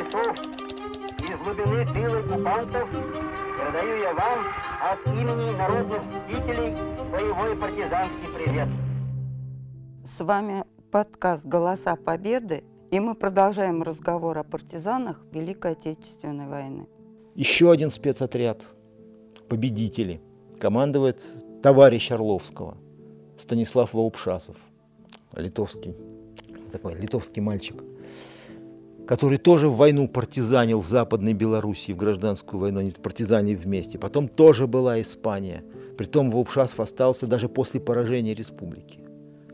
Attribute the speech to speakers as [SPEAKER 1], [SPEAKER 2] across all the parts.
[SPEAKER 1] лесов, из глубины тыл оккупантов передаю я вам от имени народных мстителей боевой партизанский привет.
[SPEAKER 2] С вами подкаст «Голоса Победы» и мы продолжаем разговор о партизанах Великой Отечественной войны.
[SPEAKER 3] Еще один спецотряд «Победители» командует товарищ Орловского Станислав Ваупшасов, литовский, такой литовский мальчик, который тоже в войну партизанил в Западной Белоруссии, в гражданскую войну, они партизанили вместе. Потом тоже была Испания. Притом Ваупшасов остался даже после поражения республики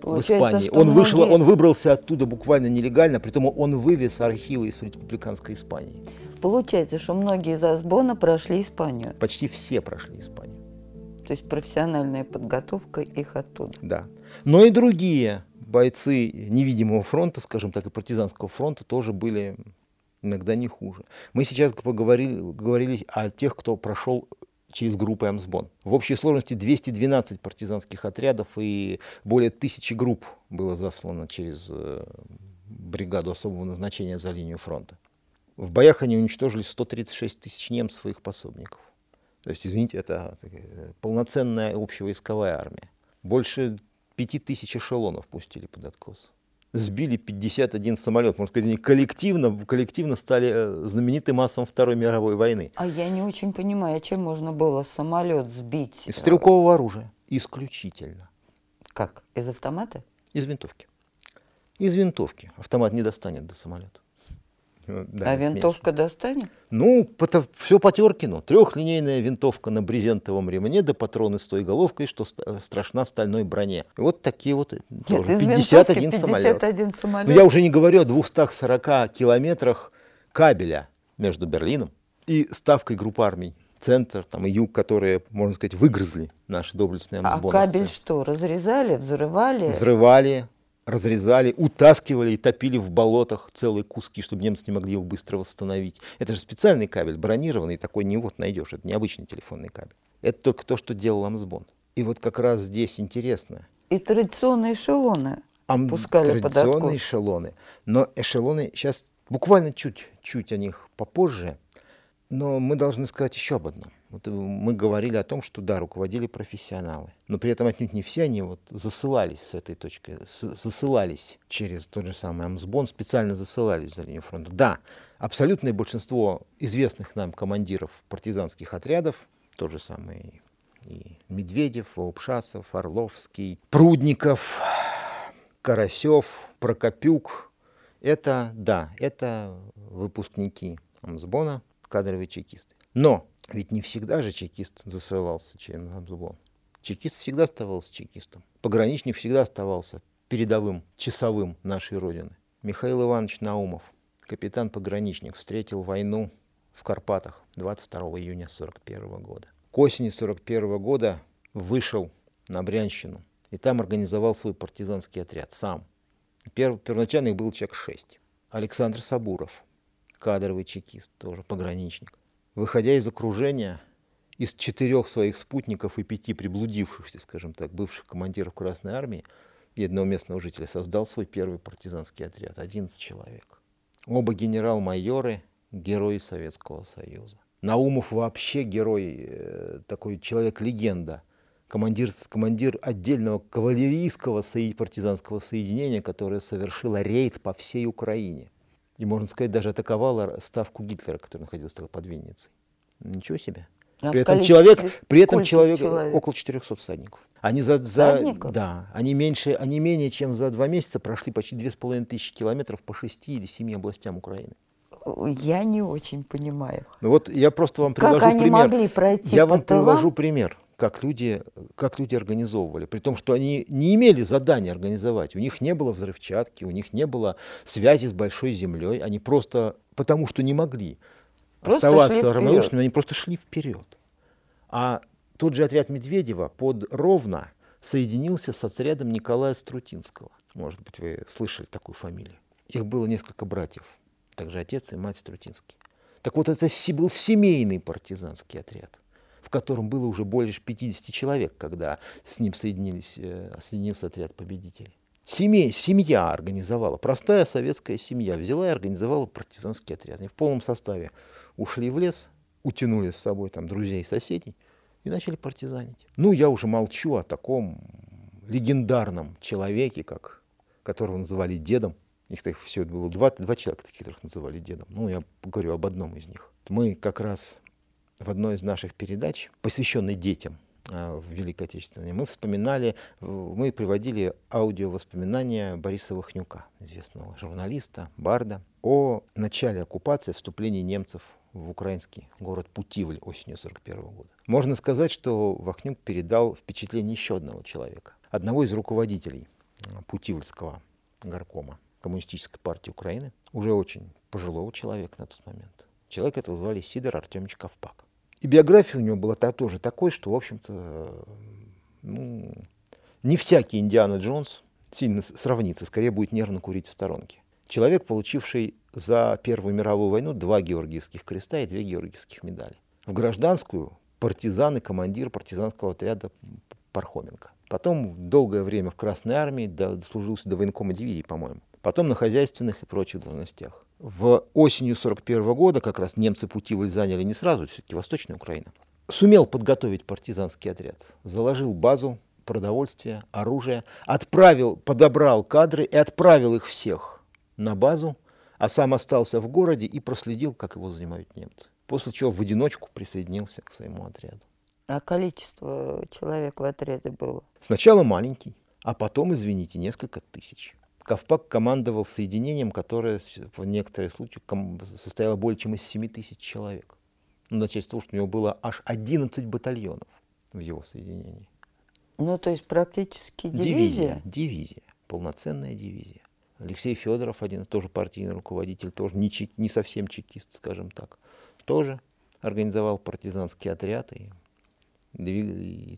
[SPEAKER 2] Получается,
[SPEAKER 3] в Испании. Он, вышел,
[SPEAKER 2] многие-
[SPEAKER 3] он выбрался оттуда буквально нелегально, притом он вывез архивы из республиканской Испании.
[SPEAKER 2] Получается, что многие из Асбона прошли Испанию.
[SPEAKER 3] Почти все прошли Испанию.
[SPEAKER 2] То есть профессиональная подготовка их оттуда.
[SPEAKER 3] Да. Но и другие бойцы невидимого фронта, скажем так, и партизанского фронта тоже были иногда не хуже. Мы сейчас поговорили, говорили о тех, кто прошел через группы Амсбон. В общей сложности 212 партизанских отрядов и более тысячи групп было заслано через э, бригаду особого назначения за линию фронта. В боях они уничтожили 136 тысяч немцев и их пособников. То есть, извините, это такая полноценная общевойсковая армия. Больше пяти тысяч эшелонов пустили под откос. Сбили 51 самолет. Можно сказать, они коллективно, коллективно стали э, знаменитым массом Второй мировой войны.
[SPEAKER 2] А я не очень понимаю, а чем можно было самолет сбить?
[SPEAKER 3] Из стрелкового оружия. Исключительно.
[SPEAKER 2] Как? Из автомата?
[SPEAKER 3] Из винтовки. Из винтовки. Автомат не достанет до самолета. Ну,
[SPEAKER 2] а
[SPEAKER 3] дальность
[SPEAKER 2] винтовка достанет?
[SPEAKER 3] Ну, все по Теркину. Трехлинейная винтовка на брезентовом ремне, да патроны с той головкой, что ст- страшна стальной броне. И вот такие вот э, тоже
[SPEAKER 2] из
[SPEAKER 3] 51
[SPEAKER 2] винтовки
[SPEAKER 3] самолет.
[SPEAKER 2] 51 самолет.
[SPEAKER 3] Ну, я уже не говорю о 240 километрах кабеля между Берлином и ставкой групп армий. Центр там, и юг, которые, можно сказать, выгрызли наши доблестные
[SPEAKER 2] а
[SPEAKER 3] амсбоновцы.
[SPEAKER 2] кабель что, разрезали, взрывали?
[SPEAKER 3] Взрывали, разрезали, утаскивали и топили в болотах целые куски, чтобы немцы не могли его быстро восстановить. Это же специальный кабель, бронированный, такой не вот найдешь, это не обычный телефонный кабель. Это только то, что делал Амсбон. И вот как раз здесь интересно.
[SPEAKER 2] И традиционные эшелоны
[SPEAKER 3] Ам-
[SPEAKER 2] пускали
[SPEAKER 3] традиционные эшелоны. Но эшелоны, сейчас буквально чуть-чуть о них попозже, но мы должны сказать еще об одном. Вот э, мы говорили о том, что да, руководили профессионалы, но при этом отнюдь не все они вот засылались с этой точки, засылались через тот же самый Амсбон, специально засылались за линию фронта. Да, абсолютное большинство известных нам командиров партизанских отрядов, тот же самый и Медведев, Ваупшасов, Орловский, Прудников, Карасев, Прокопюк. Это, да, это выпускники Амсбона, кадровые чекисты. Но ведь не всегда же чекист засылался через Амсбон. Чекист всегда оставался чекистом. Пограничник всегда оставался передовым, часовым нашей Родины. Михаил Иванович Наумов, капитан-пограничник, встретил войну в Карпатах 22 июня 1941 года. К осени 1941 года вышел на Брянщину и там организовал свой партизанский отряд сам. Перв- первоначально их было человек шесть. Александр Сабуров, кадровый чекист, тоже пограничник. Выходя из окружения, из четырех своих спутников и пяти приблудившихся, скажем так, бывших командиров Красной Армии и одного местного жителя, создал свой первый партизанский отряд, 11 человек. Оба генерал-майоры, герои Советского Союза. Наумов вообще герой, э, такой человек-легенда, командир, командир отдельного кавалерийского партизанского соединения, которое совершило рейд по всей Украине. И, можно сказать, даже атаковала ставку Гитлера, который находился тогда под Винницей. Ничего себе.
[SPEAKER 2] А
[SPEAKER 3] При этом человек, при этом человек,
[SPEAKER 2] человек?
[SPEAKER 3] около 400 всадников. Они за, за
[SPEAKER 2] Всадников?
[SPEAKER 3] да, они меньше, они менее чем за два месяца прошли почти две с половиной тысячи километров по шести или семи областям Украины.
[SPEAKER 2] Я не очень понимаю.
[SPEAKER 3] Ну вот я просто вам
[SPEAKER 2] Как
[SPEAKER 3] привожу
[SPEAKER 2] они
[SPEAKER 3] пример.
[SPEAKER 2] могли пройти
[SPEAKER 3] я вам
[SPEAKER 2] тылам?
[SPEAKER 3] привожу пример, как люди, как люди организовывали. При том, что они не имели задания организовать. У них не было взрывчатки, у них не было связи с большой землей. Они просто, потому что не могли
[SPEAKER 2] Просто
[SPEAKER 3] оставаться равнодушными, они просто шли вперед. А тот же отряд Медведева под Ровно соединился с отрядом Николая Струтинского. Может быть, вы слышали такую фамилию. Их было несколько братьев, также отец и мать Струтинский. Так вот, это был семейный партизанский отряд, в котором было уже больше 50 человек, когда с ним соединились, э, соединился отряд победителей. Семей, семья организовала, простая советская семья взяла и организовала партизанский отряд. Они в полном составе ушли в лес, утянули с собой там друзей и соседей и начали партизанить. Ну, я уже молчу о таком легендарном человеке, как, которого называли дедом. Их так все было два, два человека, которых называли дедом. Ну, я говорю об одном из них. Мы как раз в одной из наших передач, посвященной детям, а, в Великой Отечественной, мы вспоминали, мы приводили аудиовоспоминания Бориса Вахнюка, известного журналиста, барда, о начале оккупации, вступлении немцев в украинский город Путивль осенью 1941 года. Можно сказать, что Вахнюк передал впечатление еще одного человека, одного из руководителей а, Путивльского горкома Коммунистической партии Украины, уже очень пожилого человека на тот момент. Человек этого звали Сидор Артемович Ковпак. И биография у него была та, тоже такой, что, в общем-то, ну, не всякий Индиана Джонс сильно сравнится, скорее будет нервно курить в сторонке. Человек, получивший за Первую мировую войну два Георгиевских креста и две Георгиевских медали. В гражданскую партизан и командир партизанского отряда Пархоменко. Потом долгое время в Красной армии, дослужился до военкома дивизии, по-моему. Потом на хозяйственных и прочих должностях. В осенью 41 года как раз немцы Путивль заняли не сразу, все-таки Восточная Украина. Сумел подготовить партизанский отряд, заложил базу продовольствия, оружия, отправил, подобрал кадры и отправил их всех на базу, а сам остался в городе и проследил, как его занимают немцы. После чего в одиночку присоединился к своему отряду.
[SPEAKER 2] А количество человек в отряде было?
[SPEAKER 3] Сначала маленький, а потом, извините, несколько тысяч. Ковпак командовал соединением, которое в некоторых случаях состояло более чем из 7 тысяч человек. Ну, начать с того, что у него было аж 11 батальонов в его соединении.
[SPEAKER 2] Ну, то есть практически дивизия?
[SPEAKER 3] Дивизия, дивизия полноценная дивизия. Алексей Федоров, один тоже партийный руководитель, тоже не, чек, не совсем чекист, скажем так, тоже организовал партизанский отряд и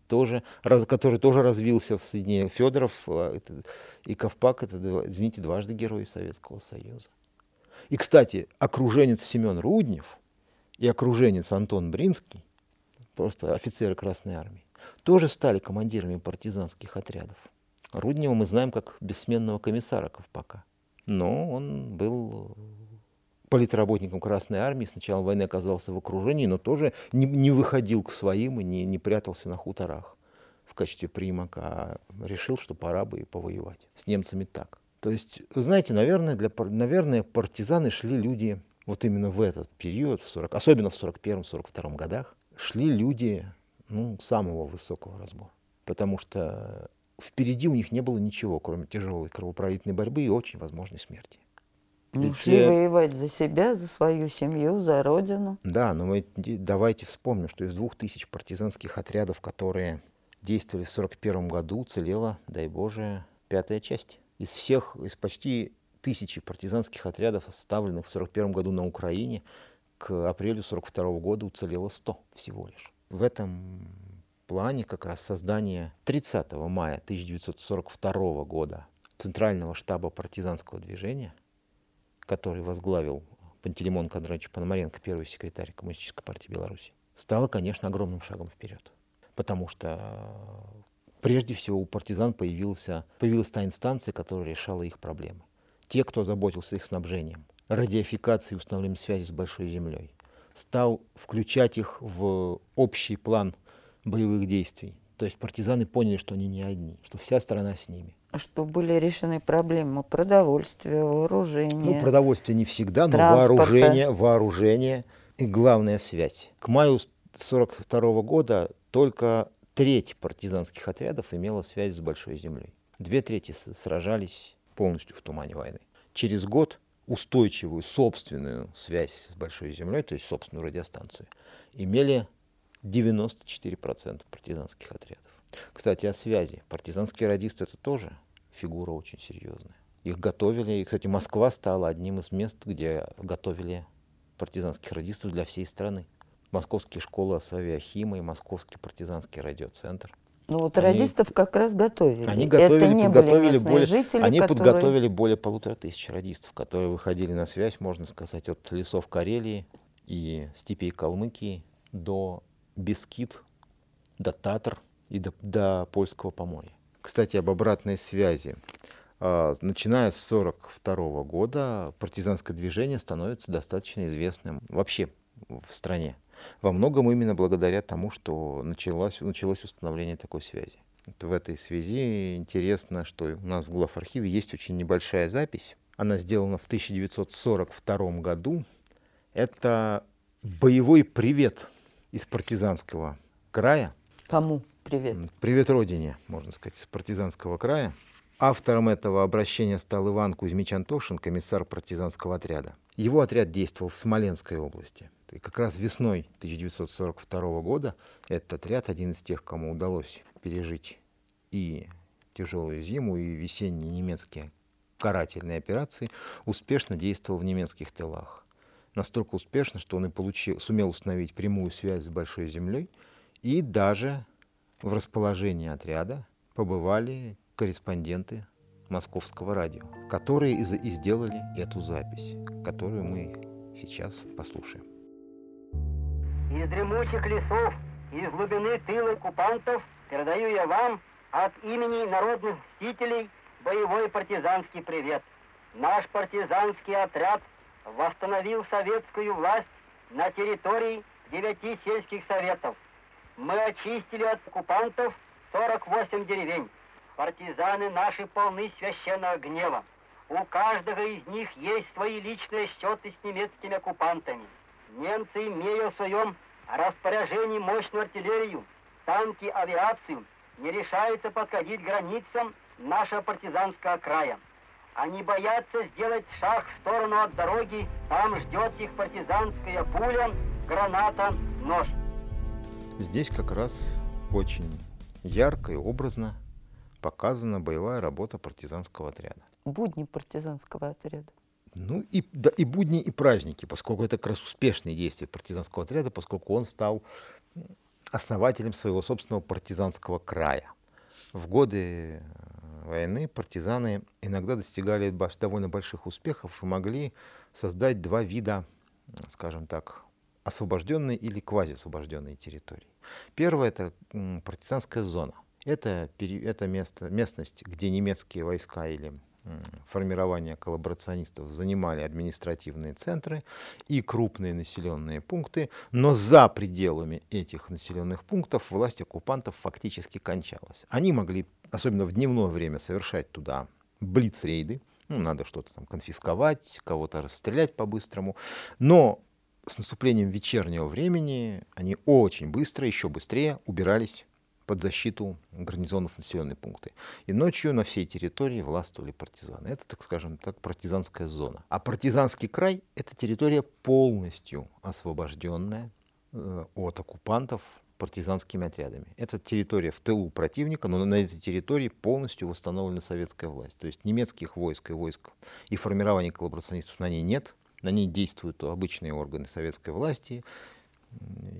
[SPEAKER 3] тоже, который тоже развился в соединениях Федоров а, и Ковпак, это, извините, дважды герои Советского Союза. И, кстати, окруженец Семен Руднев и окруженец Антон Бринский, просто офицеры Красной Армии, тоже стали командирами партизанских отрядов. Руднева мы знаем как бессменного комиссара Ковпака. Но он был политработником Красной Армии, с началом войны оказался в окружении, но тоже не, не выходил к своим и не, не прятался на хуторах в качестве примака, а решил, что пора бы и повоевать с немцами так. То есть, знаете, наверное, для, наверное, партизаны шли люди вот именно в этот период, в 40, особенно в 41-42 годах, шли люди ну, самого высокого разбора. Потому что впереди у них не было ничего, кроме тяжелой кровопролитной борьбы и очень возможной смерти.
[SPEAKER 2] Ведь, Ушли воевать за себя, за свою семью, за родину.
[SPEAKER 3] Да, но мы давайте вспомним, что из двух тысяч партизанских отрядов, которые действовали в 1941 году, уцелела, дай Боже, пятая часть. Из всех, из почти тысячи партизанских отрядов, составленных в 1941 году на Украине, к апрелю 1942 года уцелело 100 всего лишь. В этом плане как раз создание 30 мая 1942 года Центрального штаба партизанского движения – который возглавил Пантелеймон Кондратьевич Пономаренко, первый секретарь Коммунистической партии Беларуси, стало, конечно, огромным шагом вперед. Потому что прежде всего у партизан появился, появилась та инстанция, которая решала их проблемы. Те, кто заботился их снабжением, радиофикацией и установлением связи с Большой Землей, стал включать их в общий план боевых действий. То есть партизаны поняли, что они не одни, что вся страна с ними
[SPEAKER 2] что были решены проблемы продовольствия, вооружения.
[SPEAKER 3] Ну, продовольствие не всегда, но вооружение, вооружение и главная связь. К маю 1942 года только треть партизанских отрядов имела связь с Большой Землей. Две трети сражались полностью в тумане войны. Через год устойчивую собственную связь с Большой Землей, то есть собственную радиостанцию, имели 94% партизанских отрядов. Кстати, о связи. Партизанские радисты это тоже фигура очень серьезная. Их готовили, и, кстати, Москва стала одним из мест, где готовили партизанских радистов для всей страны. Московские школы авиахима и Московский партизанский радиоцентр.
[SPEAKER 2] Ну вот они, радистов как раз готовили.
[SPEAKER 3] Они готовили, Это не подготовили более, жители, они которые... подготовили более полутора тысяч радистов, которые выходили на связь, можно сказать, от лесов Карелии и степей Калмыкии до Бескид, до Татар, и до, до польского поморья. Кстати, об обратной связи. А, начиная с 1942 года партизанское движение становится достаточно известным вообще в стране. Во многом именно благодаря тому, что началось, началось установление такой связи. В этой связи интересно, что у нас в главархиве есть очень небольшая запись. Она сделана в 1942 году. Это боевой привет из партизанского края.
[SPEAKER 2] Кому привет?
[SPEAKER 3] Привет Родине, можно сказать, из партизанского края. Автором этого обращения стал Иван Кузьмич Антошин, комиссар партизанского отряда. Его отряд действовал в Смоленской области. И как раз весной 1942 года этот отряд, один из тех, кому удалось пережить и тяжелую зиму, и весенние немецкие карательные операции, успешно действовал в немецких тылах. Настолько успешно, что он и получил, сумел установить прямую связь с Большой Землей, и даже в расположении отряда побывали корреспонденты московского радио, которые и, сделали эту запись, которую мы сейчас послушаем.
[SPEAKER 1] Из дремучих лесов, из глубины тыла оккупантов передаю я вам от имени народных мстителей боевой партизанский привет. Наш партизанский отряд восстановил советскую власть на территории девяти сельских советов. Мы очистили от оккупантов 48 деревень. Партизаны наши полны священного гнева. У каждого из них есть свои личные счеты с немецкими оккупантами. Немцы, имея в своем распоряжении мощную артиллерию, танки, авиацию, не решаются подходить к границам нашего партизанского края. Они боятся сделать шаг в сторону от дороги, там ждет их партизанская пуля, граната, нож.
[SPEAKER 3] Здесь как раз очень ярко и образно показана боевая работа партизанского отряда.
[SPEAKER 2] Будни партизанского отряда.
[SPEAKER 3] Ну и, да, и будни, и праздники, поскольку это как раз успешные действия партизанского отряда, поскольку он стал основателем своего собственного партизанского края. В годы э, войны партизаны иногда достигали довольно больших успехов и могли создать два вида, скажем так, освобожденной или квазиосвобожденной территории. Первое — это партизанская зона — это, это место, местность, где немецкие войска или формирование коллаборационистов занимали административные центры и крупные населенные пункты, но за пределами этих населенных пунктов власть оккупантов фактически кончалась. Они могли, особенно в дневное время, совершать туда блицрейды, ну, надо что-то там конфисковать, кого-то расстрелять по-быстрому, но с наступлением вечернего времени они очень быстро, еще быстрее убирались под защиту гарнизонов населенные пункты. И ночью на всей территории властвовали партизаны. Это, так скажем, так партизанская зона. А партизанский край — это территория полностью освобожденная э, от оккупантов партизанскими отрядами. Это территория в тылу противника, но на этой территории полностью восстановлена советская власть. То есть немецких войск и войск и формирования коллаборационистов на ней нет. На ней действуют обычные органы советской власти,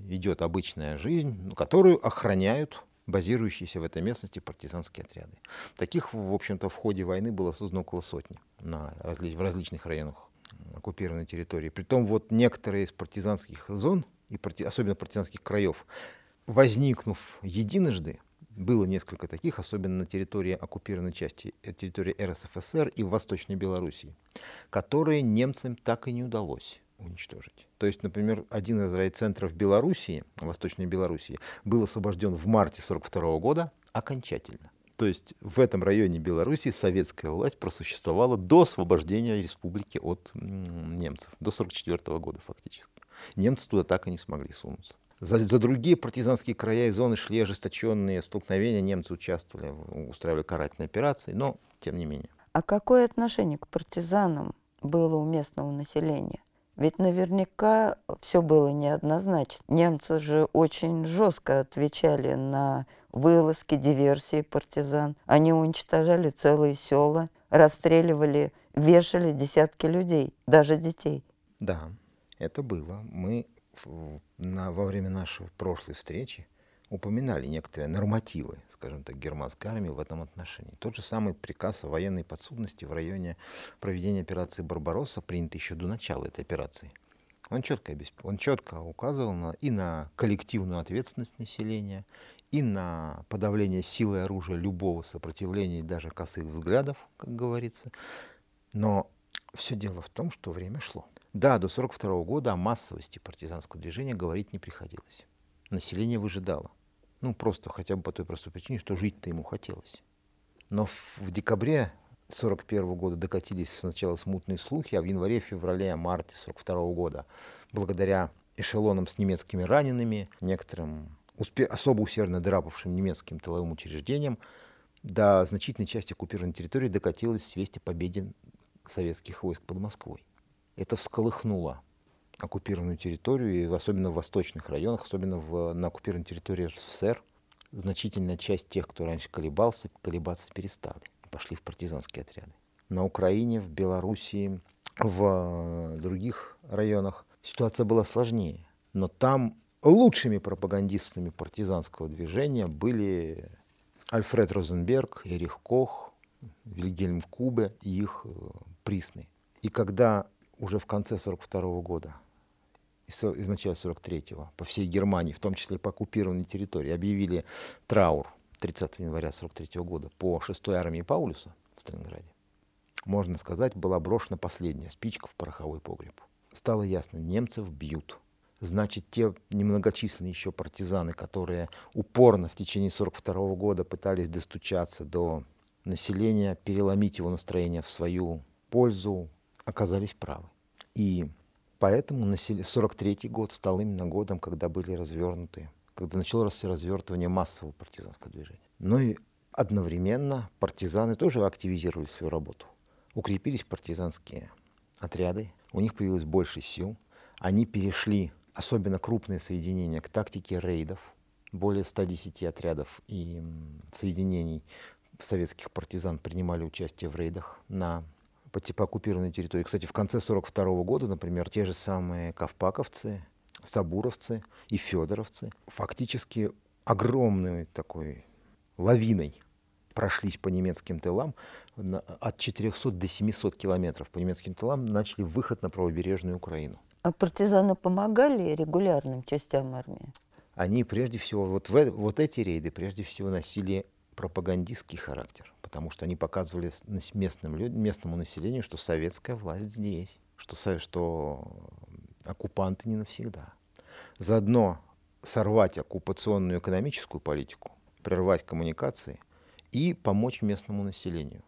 [SPEAKER 3] идет обычная жизнь, которую охраняют базирующиеся в этой местности партизанские отряды. Таких, в общем-то, в ходе войны было создано около сотни на разли в различных районах оккупированной территории. Притом вот некоторые из партизанских зон, и парти особенно партизанских краев, возникнув единожды, было несколько таких, особенно на территории оккупированной части, э, территории РСФСР и в Восточной Белоруссии, которые немцам так и не удалось уничтожить. То есть, например, один из райцентров Белоруссии, Восточной Белоруссии, был освобожден в марте 1942 года окончательно. То есть в этом районе Белоруссии советская власть просуществовала до освобождения республики от немцев, до 1944 года фактически. Немцы туда так и не смогли сунуться. За, за другие партизанские края и зоны шли ожесточенные столкновения, немцы участвовали, устраивали карательные операции, но тем не менее.
[SPEAKER 2] А какое отношение к партизанам было у местного населения? Ведь наверняка все было неоднозначно. Немцы же очень жестко отвечали на вылазки, диверсии партизан. Они уничтожали целые села, расстреливали, вешали десятки людей, даже детей.
[SPEAKER 3] Да, это было. Мы на, во время нашей прошлой встречи упоминали некоторые нормативы, скажем так, германской армии в этом отношении. Тот же самый приказ о военной подсудности в районе проведения операции «Барбаросса», принят еще до начала этой операции. Он четко, он четко указывал на, и на коллективную ответственность населения, и на подавление силы оружия любого сопротивления, даже косых взглядов, как говорится. Но все дело в том, что время шло. Да, до 1942 года о массовости партизанского движения говорить не приходилось. Население выжидало. Ну, просто хотя бы по той простой причине, что жить-то ему хотелось. Но в, в декабре 1941 года докатились сначала смутные слухи, а в январе, феврале, марте 1942 года, благодаря эшелонам с немецкими ранеными, некоторым успе- особо усердно драпавшим немецким тыловым учреждениям, до значительной части оккупированной территории докатилось свесть о победе советских войск под Москвой. Это всколыхнуло оккупированную территорию, и особенно в восточных районах, особенно в, на оккупированной территории РСФСР, значительная часть тех, кто раньше колебался, колебаться перестали, пошли в партизанские отряды. На Украине, в Белоруссии, в других районах ситуация была сложнее. Но там лучшими пропагандистами партизанского движения были Альфред Розенберг, Эрих Кох, Вильгельм Кубе и их э, присны. И когда уже в конце 1942 года и в начале 43-го по всей Германии, в том числе по оккупированной территории, объявили траур 30 января 43 года по 6-й армии Паулюса в Сталинграде, можно сказать, была брошена последняя спичка в пороховой погреб. Стало ясно, немцев бьют. Значит, те немногочисленные еще партизаны, которые упорно в течение 42 года пытались достучаться до населения, переломить его настроение в свою пользу, оказались правы. И Поэтому 43 год стал именно годом, когда были развернуты, когда началось развертывание массового партизанского движения. Но и одновременно партизаны тоже активизировали свою работу. Укрепились партизанские отряды, у них появилось больше сил, они перешли, особенно крупные соединения, к тактике рейдов. Более 110 отрядов и соединений советских партизан принимали участие в рейдах на по, типа оккупированной территории. Кстати, в конце 1942 года, например, те же самые ковпаковцы, сабуровцы и федоровцы фактически огромной такой лавиной прошлись по немецким тылам, от 400 до 700 километров по немецким тылам начали выход на правобережную Украину.
[SPEAKER 2] А партизаны помогали регулярным частям армии?
[SPEAKER 3] Они прежде всего, вот, в, вот эти рейды прежде всего носили пропагандистский характер, потому что они показывали местным местному населению, что советская власть здесь, что, что оккупанты не навсегда. Заодно сорвать оккупационную экономическую политику, прервать коммуникации и помочь местному населению.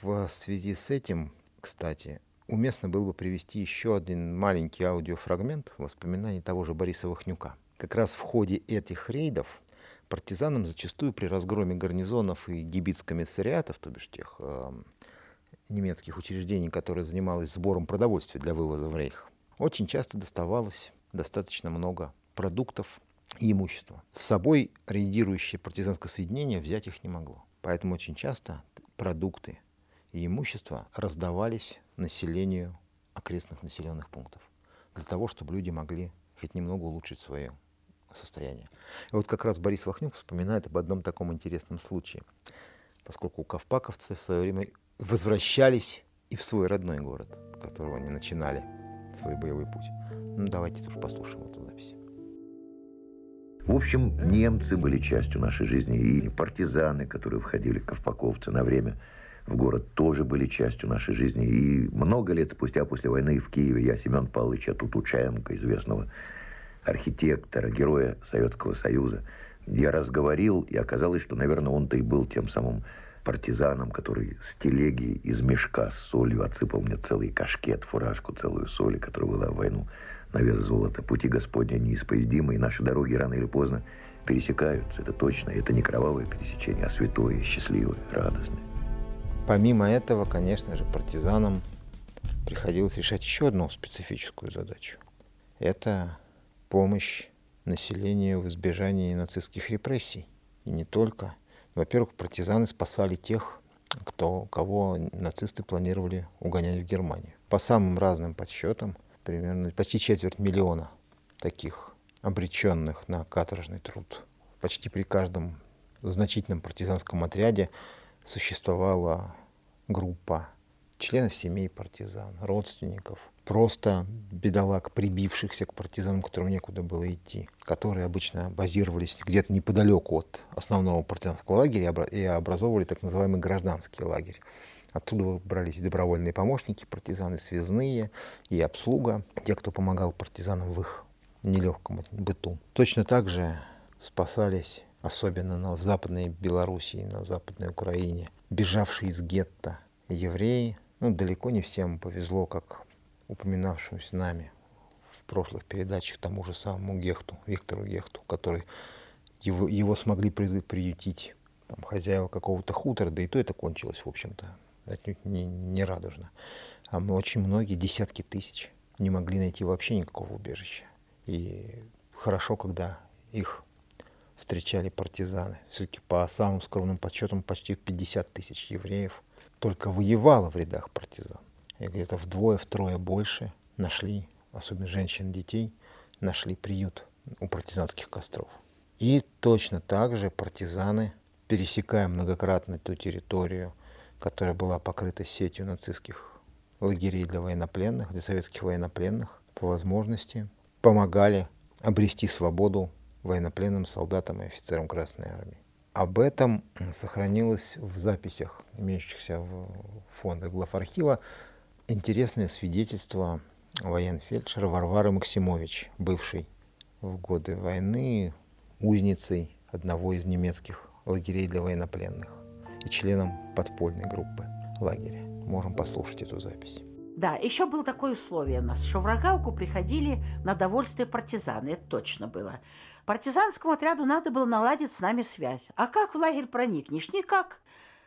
[SPEAKER 3] В связи с этим, кстати, уместно было бы привести еще один маленький аудиофрагмент воспоминаний того же Бориса Вахнюка. Как раз в ходе этих рейдов партизанам зачастую при разгроме гарнизонов и гибитско-комиссариатов, то бишь тех э, немецких учреждений, которые занималось сбором продовольствия для вывоза в рейх, очень часто доставалось достаточно много продуктов и имущества. С собой рейдирующее партизанское соединение взять их не могло. Поэтому очень часто продукты и имущество раздавались населению окрестных населенных пунктов для того, чтобы люди могли хоть немного улучшить свое состояние. И вот как раз Борис Вахнюк вспоминает об одном таком интересном случае, поскольку ковпаковцы в свое время возвращались и в свой родной город, с которого они начинали свой боевой путь. Ну, давайте тоже послушаем эту запись.
[SPEAKER 4] В общем, немцы были частью нашей жизни, и партизаны, которые входили, ковпаковцы на время в город, тоже были частью нашей жизни. И много лет спустя, после войны в Киеве, я Семен Павловича Тутучаенко, известного архитектора, героя Советского Союза. Я разговорил, и оказалось, что, наверное, он-то и был тем самым партизаном, который с телеги из мешка с солью отсыпал мне целый кашкет, фуражку целую соли, которая была в войну на вес золота. Пути Господня неисповедимы, и наши дороги рано или поздно пересекаются, это точно. Это не кровавое пересечение, а святое, счастливое, радостное.
[SPEAKER 3] Помимо этого, конечно же, партизанам приходилось решать еще одну специфическую задачу. Это помощь населению в избежании нацистских репрессий. И не только. Во-первых, партизаны спасали тех, кто, кого нацисты планировали угонять в Германию. По самым разным подсчетам, примерно почти четверть миллиона таких обреченных на каторжный труд. Почти при каждом значительном партизанском отряде существовала группа членов семей партизан, родственников, просто бедолаг, прибившихся к партизанам, которым некуда было идти, которые обычно базировались где-то неподалеку от основного партизанского лагеря и образовывали так называемый гражданский лагерь. Оттуда брались добровольные помощники, партизаны связные и обслуга, те, кто помогал партизанам в их нелегком быту. Точно так же спасались, особенно на, в Западной Белоруссии, на Западной Украине, бежавшие из гетто евреи. Ну, далеко не всем повезло, как упоминавшемуся нами в прошлых передачах тому же самому Гехту, Виктору Гехту, который его, его смогли приютить там, хозяева какого-то хутора, да и то это кончилось, в общем-то, отнюдь не, не радужно. А мы очень многие, десятки тысяч, не могли найти вообще никакого убежища. И хорошо, когда их встречали партизаны. Все-таки по самым скромным подсчетам почти 50 тысяч евреев только воевало в рядах партизан. И где-то вдвое-втрое больше нашли, особенно женщин и детей, нашли приют у партизанских костров. И точно так же партизаны, пересекая многократно ту территорию, которая была покрыта сетью нацистских лагерей для военнопленных, для советских военнопленных, по возможности помогали обрести свободу военнопленным солдатам и офицерам Красной Армии. Об этом сохранилось в записях, имеющихся в фондах главархива, интересное свидетельство военфельдшера Варвары Максимович, бывшей в годы войны узницей одного из немецких лагерей для военнопленных и членом подпольной группы лагеря. Можем послушать эту запись.
[SPEAKER 5] Да, еще было такое условие у нас, что в Рогавку приходили на довольствие партизаны, это точно было. Партизанскому отряду надо было наладить с нами связь. А как в лагерь проникнешь? Никак.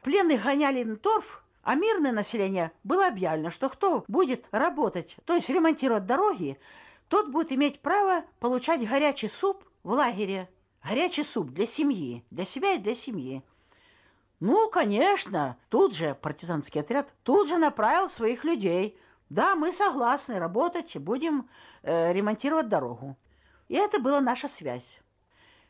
[SPEAKER 5] Пленных гоняли на торф, а мирное население было объявлено, что кто будет работать, то есть ремонтировать дороги, тот будет иметь право получать горячий суп в лагере. Горячий суп для семьи, для себя и для семьи. Ну, конечно, тут же партизанский отряд тут же направил своих людей. Да, мы согласны работать, будем э, ремонтировать дорогу. И это была наша связь.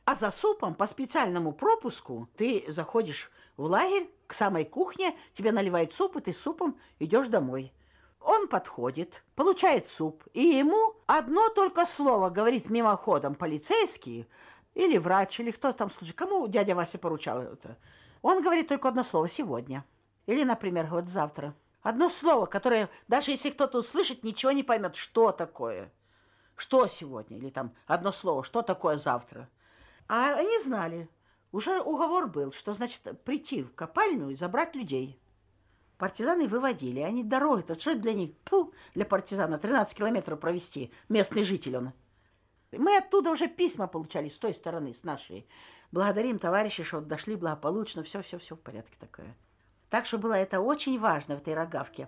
[SPEAKER 5] А за супом по специальному пропуску ты заходишь в лагерь к самой кухне, тебе наливают суп, и ты супом идешь домой. Он подходит, получает суп, и ему одно только слово говорит мимоходом полицейский или врач, или кто там слушай, кому дядя Вася поручал это – он говорит только одно слово «сегодня». Или, например, вот «завтра». Одно слово, которое, даже если кто-то услышит, ничего не поймет, что такое. Что сегодня? Или там одно слово, что такое завтра. А они знали. Уже уговор был, что значит прийти в копальню и забрать людей. Партизаны выводили, они дороги, то что для них, пу, для партизана 13 километров провести, местный житель он. Мы оттуда уже письма получали с той стороны, с нашей. Благодарим товарищи, что дошли благополучно, все-все-все в порядке такое. Так что было это очень важно в этой рогавке.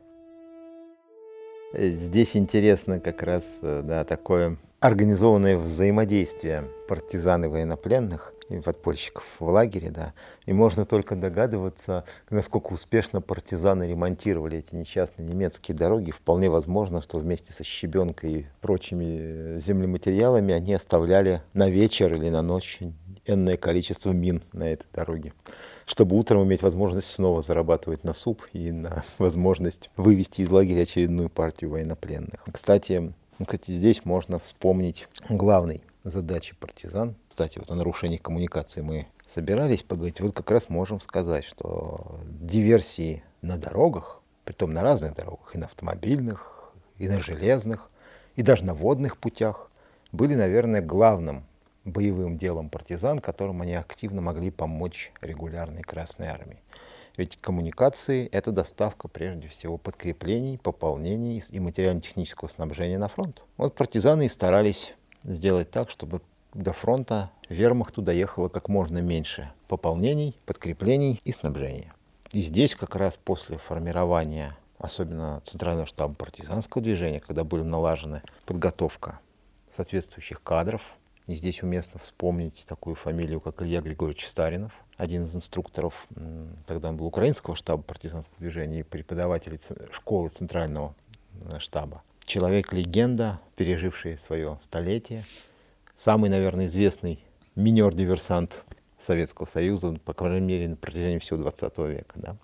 [SPEAKER 3] Здесь интересно как раз э, да, такое организованное взаимодействие партизан и военнопленных и подпольщиков в лагере, да. И можно только догадываться, насколько успешно партизаны ремонтировали эти несчастные немецкие дороги. Вполне возможно, что вместе со щебенкой и прочими землематериалами они оставляли на вечер или на ночь энное количество мин на этой дороге, чтобы утром иметь возможность снова зарабатывать на суп и на возможность вывести из лагеря очередную партию военнопленных. Кстати, кстати, здесь можно вспомнить главной задачи партизан. Кстати, вот о нарушениях коммуникации мы собирались поговорить. Вот как раз можем сказать, что диверсии на дорогах, притом на разных дорогах, и на автомобильных, и на железных, и даже на водных путях, были, наверное, главным боевым делом партизан, которым они активно могли помочь регулярной Красной Армии. Ведь коммуникации — это доставка прежде всего подкреплений, пополнений и материально-технического снабжения на фронт. Вот партизаны и старались сделать так, чтобы до фронта вермахту доехало как можно меньше пополнений, подкреплений и снабжения. И здесь как раз после формирования, особенно Центрального штаба партизанского движения, когда были налажены подготовка соответствующих кадров, и здесь уместно вспомнить такую фамилию, как Илья Григорьевич Старинов, один из инструкторов, тогда он был украинского штаба партизанского движения и преподаватель школы центрального э, штаба. Человек-легенда, переживший свое столетие, самый, наверное, известный минер-диверсант Советского Союза, по крайней мере, на протяжении всего 20 века, да,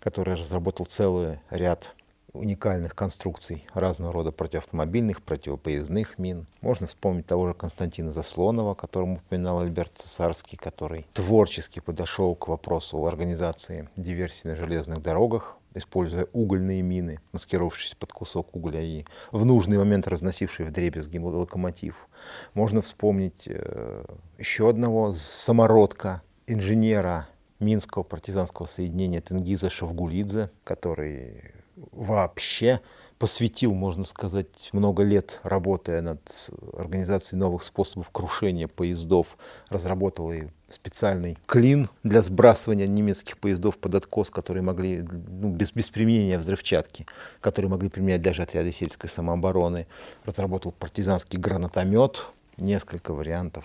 [SPEAKER 3] который разработал целый ряд уникальных конструкций разного рода противоавтомобильных, противопоездных мин. Можно вспомнить того же Константина Заслонова, которому упоминал Альберт Цесарский, который творчески подошел к вопросу организации диверсий на железных дорогах, используя угольные мины, маскировавшись под кусок угля и в нужный момент разносивший в дребезги локомотив. Можно вспомнить э, еще одного самородка, инженера Минского партизанского соединения Тенгиза Шавгулидзе, который вообще посвятил, можно сказать, много лет, работая над организацией новых способов крушения поездов, разработал и специальный клин для сбрасывания немецких поездов под откос, которые могли, ну, без, без применения взрывчатки, которые могли применять даже отряды сельской самообороны. Разработал партизанский гранатомет, несколько вариантов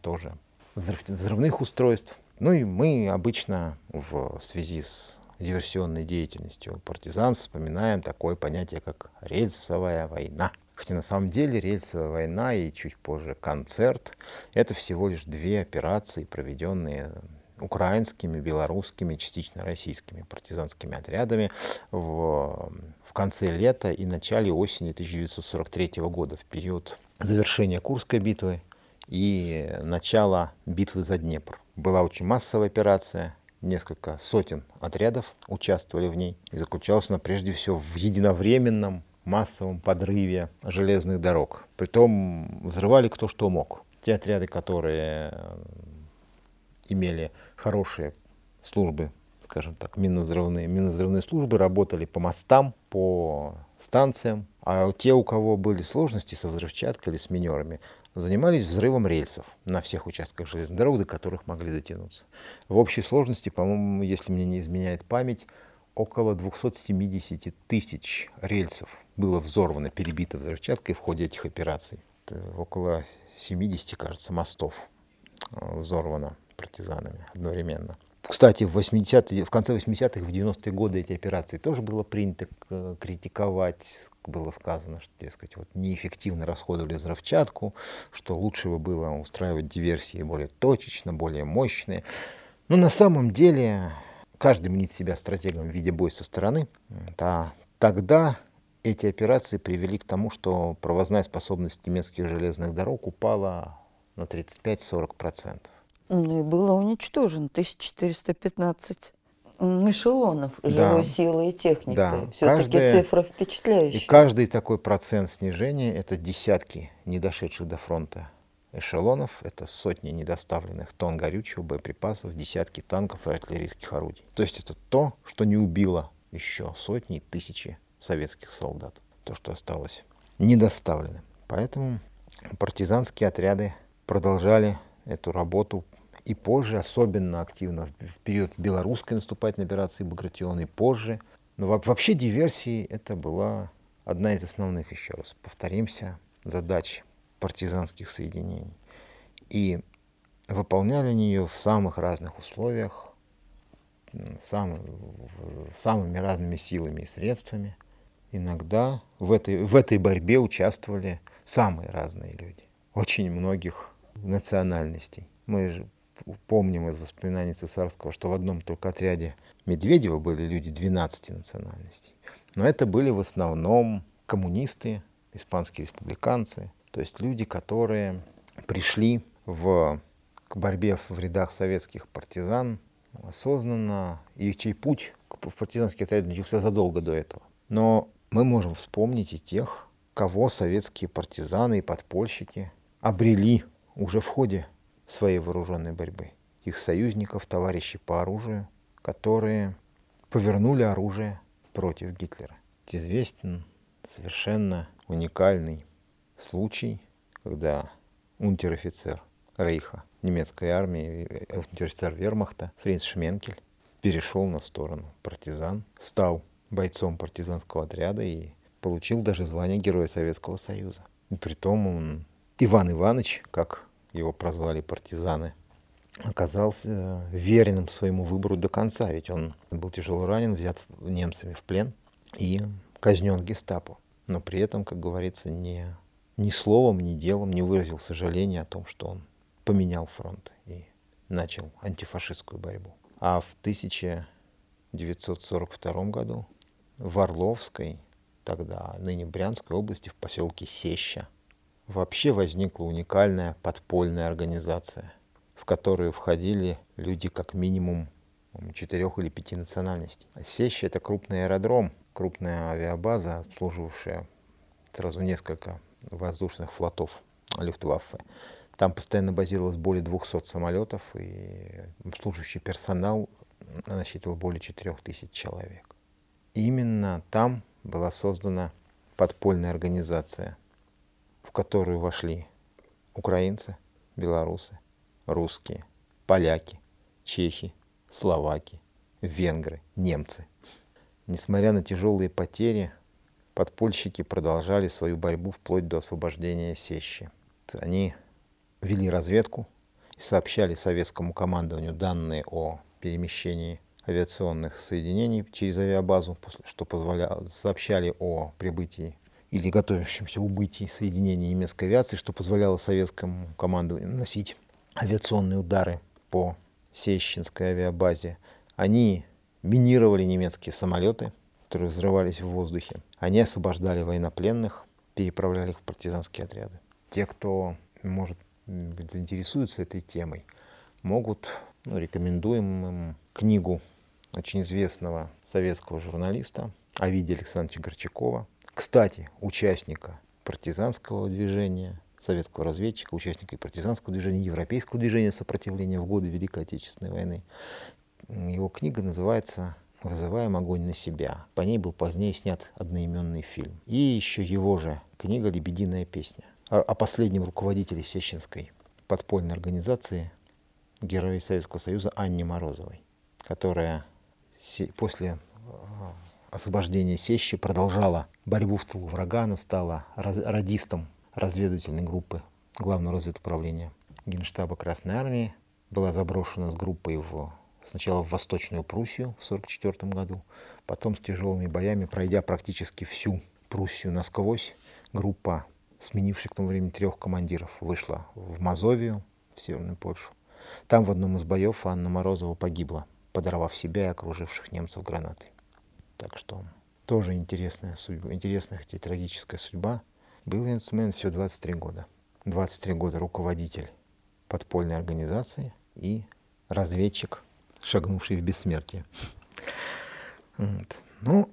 [SPEAKER 3] тоже взрыв, взрывных устройств. Ну и мы обычно в связи с диверсионной деятельностью партизан вспоминаем такое понятие, как рельсовая война. Хотя на самом деле рельсовая война и чуть позже концерт — это всего лишь две операции, проведенные украинскими, белорусскими, частично российскими партизанскими отрядами в, в конце лета и начале осени 1943 года, в период завершения Курской битвы и начала битвы за Днепр. Была очень массовая операция, несколько сотен отрядов участвовали в ней. И заключалась она прежде всего в единовременном массовом подрыве железных дорог. Притом взрывали кто что мог. Те отряды, которые э, имели хорошие службы, скажем так, минно-взрывные, минно-взрывные службы, работали по мостам, по станциям, а те, у кого были сложности со взрывчаткой или с минерами, занимались взрывом рельсов на всех участках железных дорог, до которых могли дотянуться. В общей сложности, по-моему, если мне не изменяет память, около 270 тысяч рельсов было взорвано, перебито взрывчаткой в ходе этих операций. Это около 70, кажется, мостов э, взорвано партизанами одновременно. Кстати, в, 80 в конце 80-х, в 90-е годы эти операции тоже было принято критиковать. Было сказано, что, дескать, вот неэффективно расходовали взрывчатку, что лучше бы было устраивать диверсии более точечно, более мощные. Но на самом деле каждый мнит себя стратегом в виде боя со стороны. Да, тогда эти операции привели к тому, что провозная способность немецких железных дорог упала на 35-40%.
[SPEAKER 2] Ну и было уничтожено 1415 эшелонов живой да. силы и техники. Да. Все-таки цифра впечатляющая.
[SPEAKER 3] И каждый такой процент снижения – это десятки не дошедших до фронта эшелонов, это сотни недоставленных тонн горючего, боеприпасов, десятки танков и артиллерийских орудий. То есть это то, что не убило еще сотни и тысячи советских солдат. То, что осталось недоставленным. Поэтому партизанские отряды продолжали эту работу и позже, особенно активно в период белорусской наступательной операции Багратион и позже. Но вообще диверсии это была одна из основных, еще раз повторимся, задач партизанских соединений. И выполняли они ее в самых разных условиях, сам, самыми разными силами и средствами. Иногда в этой, в этой борьбе участвовали самые разные люди, очень многих национальностей. Мы же помним из воспоминаний Цесарского, что в одном только отряде Медведева были люди 12 национальностей. Но это были в основном коммунисты, испанские республиканцы, то есть люди, которые пришли в, к борьбе в рядах советских партизан осознанно, и чей путь в партизанский отряд начался задолго до этого. Но мы можем вспомнить и тех, кого советские партизаны и подпольщики обрели уже в ходе своей вооруженной борьбы. Их союзников, товарищей по оружию, которые повернули оружие против Гитлера. Известен совершенно уникальный случай, когда унтер-офицер Рейха немецкой армии, э, унтер-офицер Вермахта Фринц Шменкель перешел на сторону партизан, стал бойцом партизанского отряда и получил даже звание Героя Советского Союза. И притом он Иван Иванович, как его прозвали партизаны, оказался веренным своему выбору до конца, ведь он был тяжело ранен, взят немцами в плен и казнен гестапо. Но при этом, как говорится, ни, ни словом, ни делом не выразил сожаления о том, что он поменял фронт и начал антифашистскую борьбу. А в 1942 году в Орловской, тогда ныне Брянской области, в поселке Сеща, вообще возникла уникальная подпольная организация, в которую входили люди как минимум четырех или пяти национальностей. Сеща – это крупный аэродром, крупная авиабаза, обслуживавшая сразу несколько воздушных флотов Люфтваффе. Там постоянно базировалось более 200 самолетов, и обслуживающий персонал насчитывал более 4000 человек. Именно там была создана подпольная организация, в которую вошли украинцы, белорусы, русские, поляки, чехи, словаки, венгры, немцы. Несмотря на тяжелые потери, подпольщики продолжали свою борьбу вплоть до освобождения Сещи. Они вели разведку и сообщали советскому командованию данные о перемещении авиационных соединений через авиабазу, что позволяло, сообщали о прибытии или готовящемся убытии соединений немецкой авиации, что позволяло советскому командованию наносить авиационные удары по Сещинской авиабазе. Они минировали немецкие самолеты, которые взрывались в воздухе. Они освобождали военнопленных, переправляли их в партизанские отряды. Те, кто, может быть, заинтересуется этой темой, могут, ну, рекомендуем им книгу очень известного советского журналиста Авидия Александровича Горчакова, кстати, участника партизанского движения, советского разведчика, участника и партизанского движения, европейского движения сопротивления в годы Великой Отечественной войны. Его книга называется «Вызываем огонь на себя». По ней был позднее снят одноименный фильм. И еще его же книга «Лебединая песня» о последнем руководителе Сещинской подпольной организации Героя Советского Союза Анне Морозовой, которая после а, освобождения Сещи продолжала борьбу в тылу врага. Она стала радистом разведывательной группы Главного разведуправления Генштаба Красной Армии. Была заброшена с группой в, сначала в Восточную Пруссию в 1944 году, потом с тяжелыми боями, пройдя практически всю Пруссию насквозь, группа, сменившая к тому времени трех командиров, вышла в Мазовию, в Северную Польшу. Там в одном из боев Анна Морозова погибла, подорвав себя и окруживших немцев гранатой. Так что тоже интересная судьба, интересная, хотя и трагическая судьба. Был инструмент всего 23 года. 23 года руководитель подпольной организации и разведчик, шагнувший в бессмертие. Вот. Ну,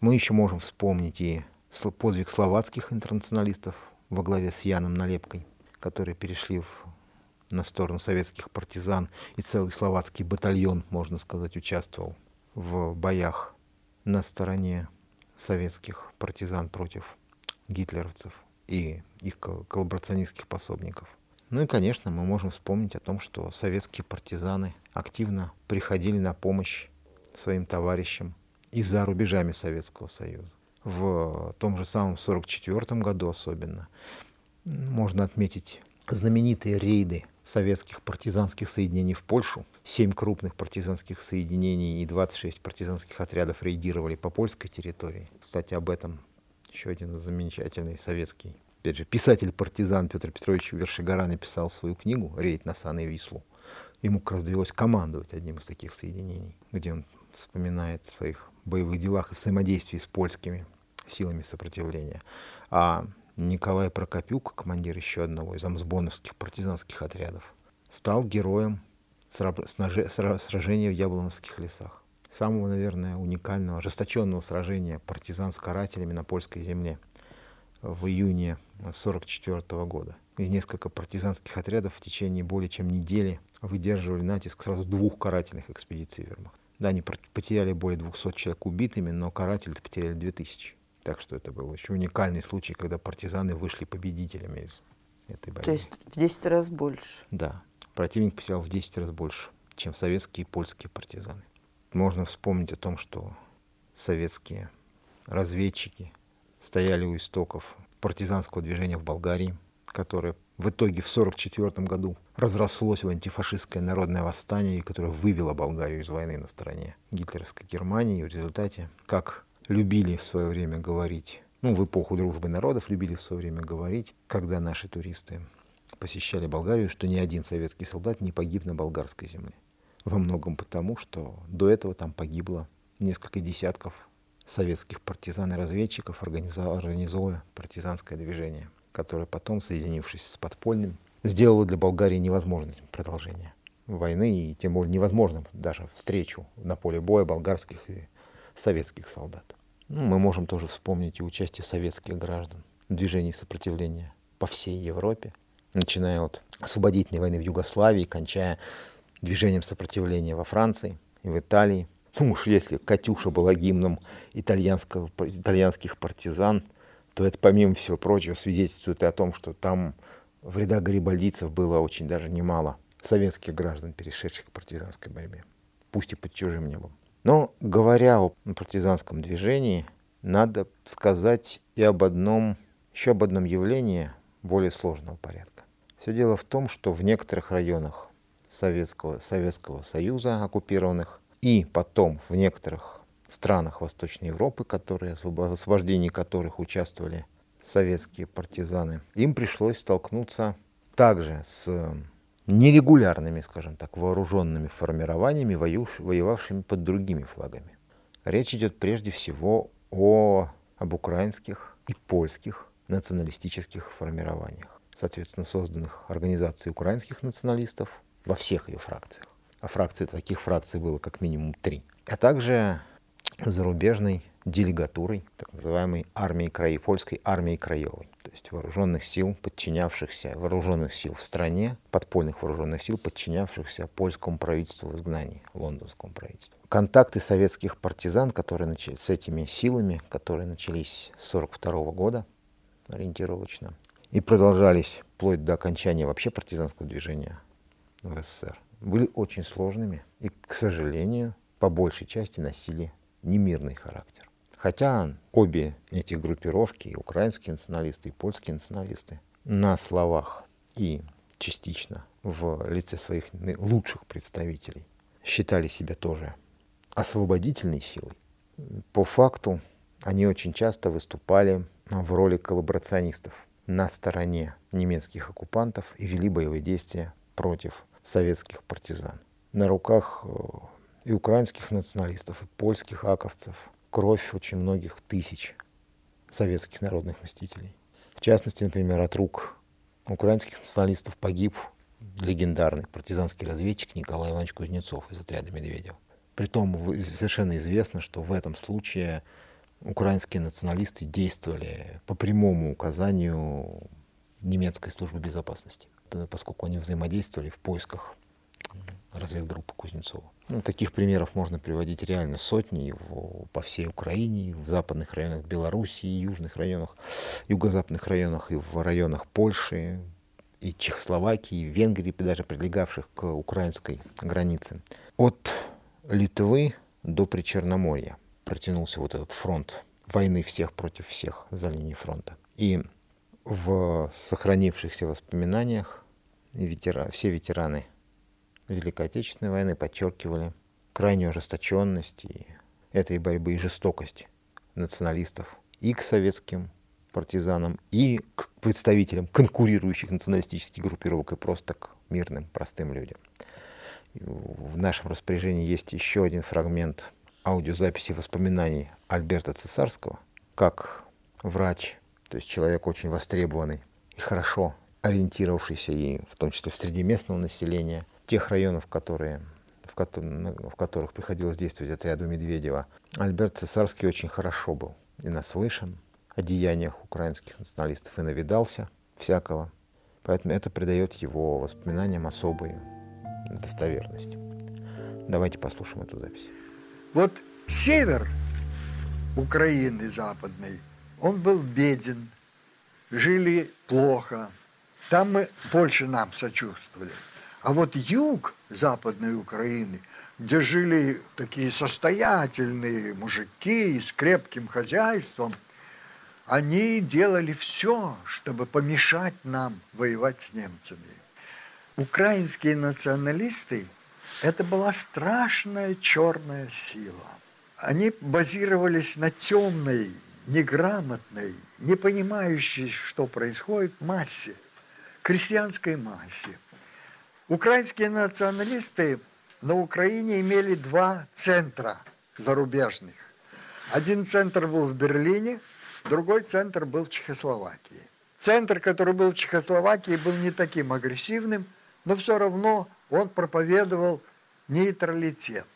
[SPEAKER 3] мы еще можем вспомнить и подвиг словацких интернационалистов во главе с Яном Налепкой, которые перешли в на сторону советских партизан, и целый словацкий батальон, можно сказать, участвовал в боях на стороне советских партизан против гитлеровцев и их коллаборационистских пособников. Ну и, конечно, мы можем вспомнить о том, что советские партизаны активно приходили на помощь своим товарищам и за рубежами Советского Союза. В том же самом 1944 году особенно можно отметить знаменитые рейды советских партизанских соединений в Польшу. Семь крупных партизанских соединений и 26 партизанских отрядов рейдировали по польской территории. Кстати, об этом еще один замечательный советский, опять же, писатель-партизан Петр Петрович Вершигора написал свою книгу «Рейд на Сан и Вислу». Ему как раз довелось командовать одним из таких соединений, где он вспоминает о своих боевых делах и взаимодействии с польскими силами сопротивления. А Николай Прокопюк, командир еще одного из амсбоновских партизанских отрядов, стал героем сражения в Яблоновских лесах. Самого, наверное, уникального, ожесточенного сражения партизан с карателями на польской земле в июне 1944 года. И несколько партизанских отрядов в течение более чем недели выдерживали натиск сразу двух карательных экспедиций Вермахта. Да, они потеряли более 200 человек убитыми, но каратели потеряли 2000. Так что это был очень уникальный случай, когда партизаны вышли победителями из этой борьбы.
[SPEAKER 2] То есть в 10 раз больше?
[SPEAKER 3] Да. Противник потерял в 10 раз больше, чем советские и польские партизаны. Можно вспомнить о том, что советские разведчики стояли у истоков партизанского движения в Болгарии, которое в итоге в 1944 году разрослось в антифашистское народное восстание, которое вывело Болгарию из войны на стороне гитлеровской Германии. И в результате, как любили в свое время говорить, ну, в эпоху дружбы народов любили в свое время говорить, когда наши туристы посещали Болгарию, что ни один советский солдат не погиб на болгарской земле. Во многом потому, что до этого там погибло несколько десятков советских партизан и разведчиков, организовывая партизанское движение, которое потом, соединившись с подпольным, сделало для Болгарии невозможным продолжение войны и тем более невозможным даже встречу на поле боя болгарских и советских солдат. Ну, мы можем тоже вспомнить и участие советских граждан в движении сопротивления по всей Европе, начиная от освободительной войны в Югославии, кончая движением сопротивления во Франции и в Италии. Ну уж если «Катюша» была гимном итальянского, итальянских партизан, то это, помимо всего прочего, свидетельствует и о том, что там в рядах гарибальдийцев было очень даже немало советских граждан, перешедших к партизанской борьбе, пусть и под чужим небом. Но говоря о партизанском движении, надо сказать и об одном, еще об одном явлении более сложного порядка. Все дело в том, что в некоторых районах Советского, Советского Союза оккупированных и потом в некоторых странах Восточной Европы, которые, в освобождении которых участвовали советские партизаны, им пришлось столкнуться также с нерегулярными, скажем так, вооруженными формированиями, воевавшими под другими флагами. Речь идет прежде всего о, об украинских и польских националистических формированиях, соответственно, созданных организацией украинских националистов во всех ее фракциях. А фракций, таких фракций было как минимум три. А также зарубежной делегатурой, так называемой армией краи, польской армией краевой, то есть вооруженных сил, подчинявшихся, вооруженных сил в стране, подпольных вооруженных сил, подчинявшихся польскому правительству в изгнании, лондонскому правительству. Контакты советских партизан, которые начали, с этими силами, которые начались с 1942 года ориентировочно, и продолжались вплоть до окончания вообще партизанского движения в СССР, были очень сложными и, к сожалению, по большей части носили немирный характер. Хотя обе эти группировки, и украинские националисты, и польские националисты, на словах и частично в лице своих лучших представителей считали себя тоже освободительной силой. По факту они очень часто выступали в роли коллаборационистов на стороне немецких оккупантов и вели боевые действия против советских партизан. На руках э, и украинских националистов, и польских аковцев кровь очень многих тысяч советских народных мстителей. В частности, например, от рук украинских националистов погиб легендарный партизанский разведчик Николай Иванович Кузнецов из отряда Медведев. Притом совершенно известно, что в этом случае украинские националисты действовали по прямому указанию немецкой службы безопасности, поскольку они взаимодействовали в поисках разведгруппы Кузнецова. Ну, таких примеров можно приводить реально сотни в, по всей Украине, в западных районах Белоруссии, южных районах, юго-западных районах и в районах Польши, и Чехословакии, и Венгрии, даже прилегавших к украинской границе. От Литвы до Причерноморья протянулся вот этот фронт войны всех против всех за линией фронта. И в сохранившихся воспоминаниях ветера, все ветераны Великой Отечественной войны подчеркивали крайнюю ожесточенность и этой борьбы и жестокость националистов и к советским партизанам, и к представителям конкурирующих националистических группировок, и просто к мирным, простым людям. В нашем распоряжении есть еще один фрагмент аудиозаписи воспоминаний Альберта Цесарского, как врач, то есть человек очень востребованный и хорошо ориентировавшийся и в том числе в среде местного населения, тех районов, которые, в, ко в которых приходилось действовать отряду Медведева, Альберт Цесарский очень хорошо был и наслышан о деяниях украинских националистов и навидался всякого. Поэтому это придает его воспоминаниям особую достоверность. Давайте послушаем эту запись.
[SPEAKER 6] Вот север Украины западной, он был беден, жили плохо. Там мы больше нам сочувствовали. А вот юг Западной Украины, где жили такие состоятельные мужики с крепким хозяйством, они делали все, чтобы помешать нам воевать с немцами. Украинские националисты – это была страшная черная сила. Они базировались на темной, неграмотной, не понимающей, что происходит, массе, крестьянской массе. Украинские националисты на Украине имели два центра зарубежных. Один центр был в Берлине, другой центр был в Чехословакии. Центр, который был в Чехословакии, был не таким агрессивным, но все равно он проповедовал нейтралитет.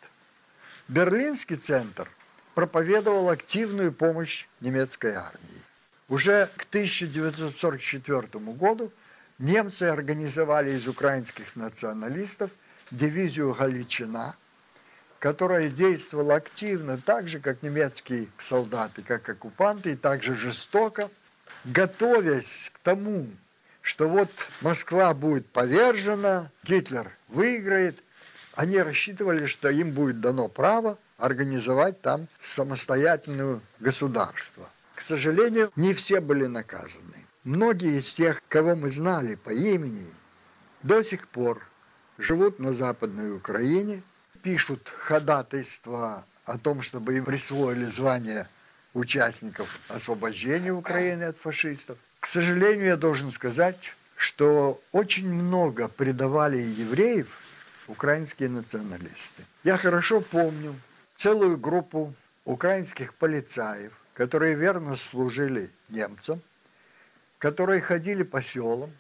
[SPEAKER 6] Берлинский центр проповедовал активную помощь немецкой армии. Уже к 1944 году немцы организовали из украинских националистов дивизию «Галичина», которая действовала активно, так же, как немецкие солдаты, как оккупанты, и также жестоко – готовясь к тому, что вот Москва будет повержена, Гитлер выиграет, они рассчитывали, что им будет дано право организовать там самостоятельное государство. К сожалению, не все были наказаны. Многие из тех, кого мы знали по имени, до сих пор живут на Западной Украине, пишут ходатайства о том, чтобы им присвоили звание участников освобождения Украины от фашистов. К сожалению, я должен сказать, что очень много предавали евреев украинские националисты. Я хорошо помню целую группу украинских полицаев, которые верно служили немцам, которые ходили по селам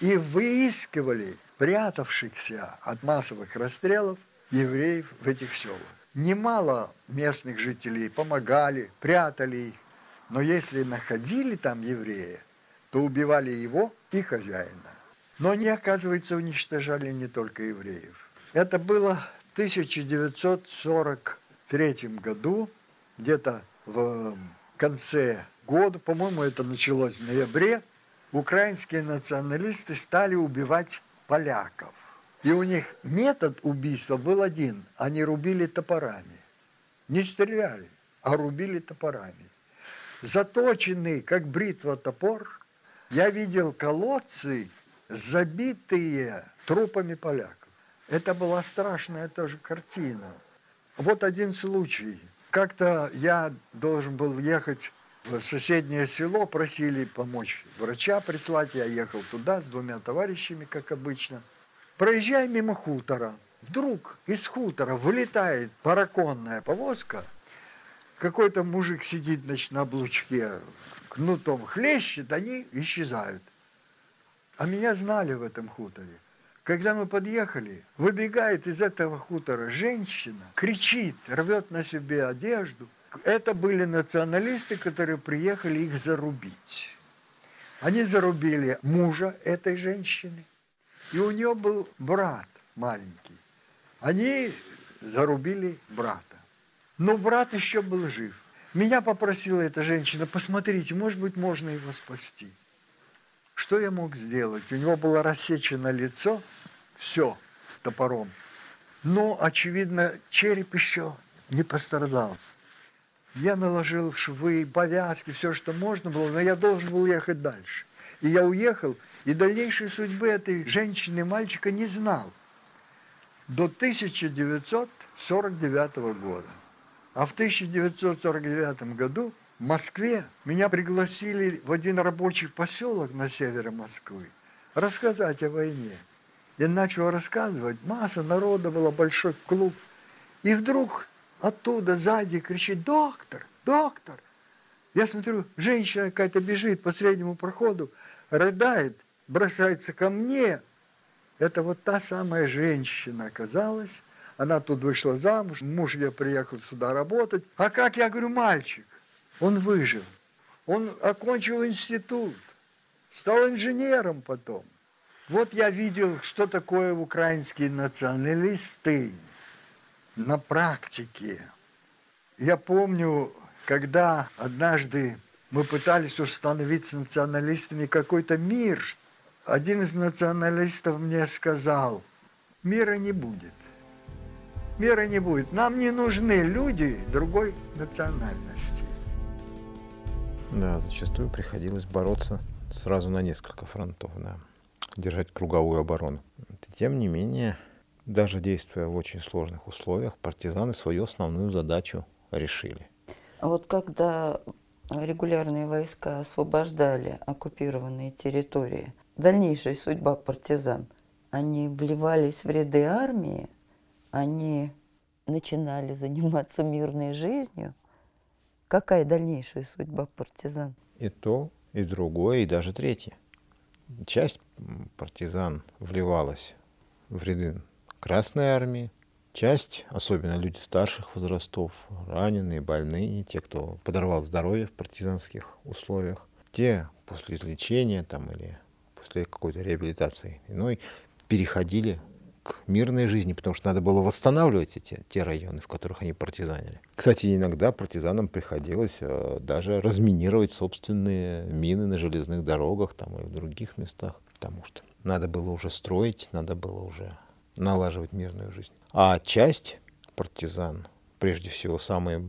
[SPEAKER 6] и выискивали прятавшихся от массовых расстрелов евреев в этих селах. Немало местных жителей помогали, прятали их. Но если находили там еврея, то убивали его и хозяина. Но они, оказывается, уничтожали не только евреев. Это было в 1943 году, где-то в конце года, по-моему, это началось в ноябре, украинские националисты стали убивать поляков. И у них метод убийства был один. Они рубили топорами. Не стреляли, а рубили топорами. Заточенный, как бритва топор, я видел колодцы, забитые трупами поляков. Это была страшная тоже картина. Вот один случай. Как-то я должен был ехать соседнее село, просили помочь врача прислать. Я ехал туда с двумя товарищами, как обычно – Проезжая мимо хутора, вдруг из хутора вылетает параконная повозка, какой-то мужик сидит значит, на облучке, кнутом хлещет, они исчезают. А меня знали в этом хуторе. Когда мы подъехали, выбегает из этого хутора женщина, кричит, рвет на себе одежду. Это были националисты, которые приехали их зарубить. Они зарубили мужа этой женщины, и у нее был брат маленький. Они зарубили брата. Но брат еще был жив. Меня попросила эта женщина, посмотрите, может быть, можно его спасти. Что я мог сделать? У него было рассечено лицо, все, топором. Но, очевидно, череп еще не пострадал. Я наложил швы, повязки, все, что можно было, но я должен был ехать дальше. И я уехал, и дальнейшей судьбы этой женщины мальчика не знал до 1949 года. А в 1949 году в Москве меня пригласили в один рабочий поселок на севере Москвы рассказать о войне. Я начал рассказывать, масса народа была, большой клуб. И вдруг оттуда сзади кричит «Доктор! Доктор!» Я смотрю, женщина какая-то бежит по среднему проходу, рыдает, бросается ко мне. Это вот та самая женщина оказалась. Она тут вышла замуж, муж я приехал сюда работать. А как, я говорю, мальчик? Он выжил. Он окончил институт, стал инженером потом. Вот я видел, что такое украинские националисты на практике. Я помню, когда однажды мы пытались установить с националистами какой-то мир, один из националистов мне сказал, мира не будет. Мира не будет. Нам не нужны люди другой национальности.
[SPEAKER 3] Да, зачастую приходилось бороться сразу на несколько фронтов, да, держать круговую оборону. Тем не менее, даже действуя в очень сложных условиях, партизаны свою основную задачу решили.
[SPEAKER 2] Вот когда регулярные войска освобождали оккупированные территории, дальнейшая судьба партизан, они вливались в ряды армии, они начинали заниматься мирной жизнью, Какая дальнейшая судьба партизан?
[SPEAKER 3] И то, и другое, и даже третье. Часть партизан вливалась в ряды Красной армии, часть, особенно люди старших возрастов, раненые, больные, те, кто подорвал здоровье в партизанских условиях, те после излечения там, или после какой-то реабилитации иной переходили к мирной жизни, потому что надо было восстанавливать эти, те районы, в которых они партизанили. Кстати, иногда партизанам приходилось э, даже разминировать собственные мины на железных дорогах там, и в других местах, потому что надо было уже строить, надо было уже налаживать мирную жизнь. А часть партизан, прежде всего самые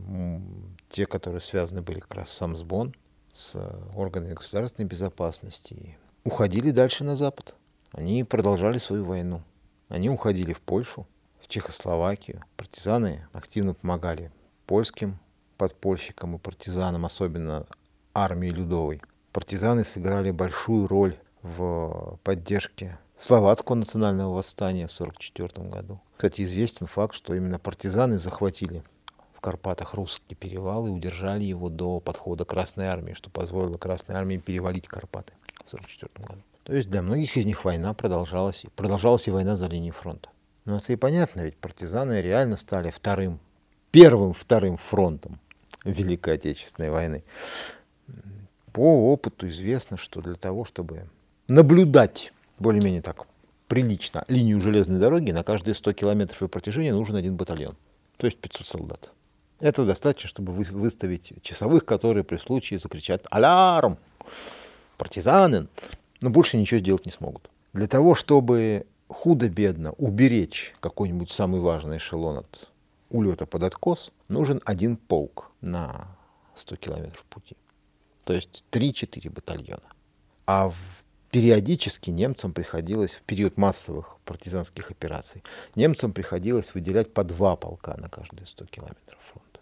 [SPEAKER 3] те, которые связаны были как раз с Самсбон, с органами государственной безопасности, уходили дальше на Запад. Они продолжали свою войну. Они уходили в Польшу, в Чехословакию. Партизаны активно помогали польским подпольщикам и партизанам, особенно армии Людовой. Партизаны сыграли большую роль в поддержке словацкого национального восстания в 1944 году. Кстати, известен факт, что именно партизаны захватили в Карпатах русский перевал и удержали его до подхода Красной Армии, что позволило Красной Армии перевалить Карпаты в 1944 году. То есть для многих из них война продолжалась, продолжалась и война за линией фронта. Но это и понятно, ведь партизаны реально стали вторым, первым вторым фронтом Великой Отечественной войны. По опыту известно, что для того, чтобы наблюдать более-менее так прилично линию железной дороги, на каждые 100 километров ее протяжения нужен один батальон, то есть 500 солдат. Это достаточно, чтобы выставить часовых, которые при случае закричат «Алярм! Партизаны!» но больше ничего сделать не смогут. Для того, чтобы худо-бедно уберечь какой-нибудь самый важный эшелон от улета под откос, нужен один полк на 100 километров пути. То есть 3-4 батальона. А в периодически немцам приходилось в период массовых партизанских операций, немцам приходилось выделять по два полка на каждые 100 километров фронта.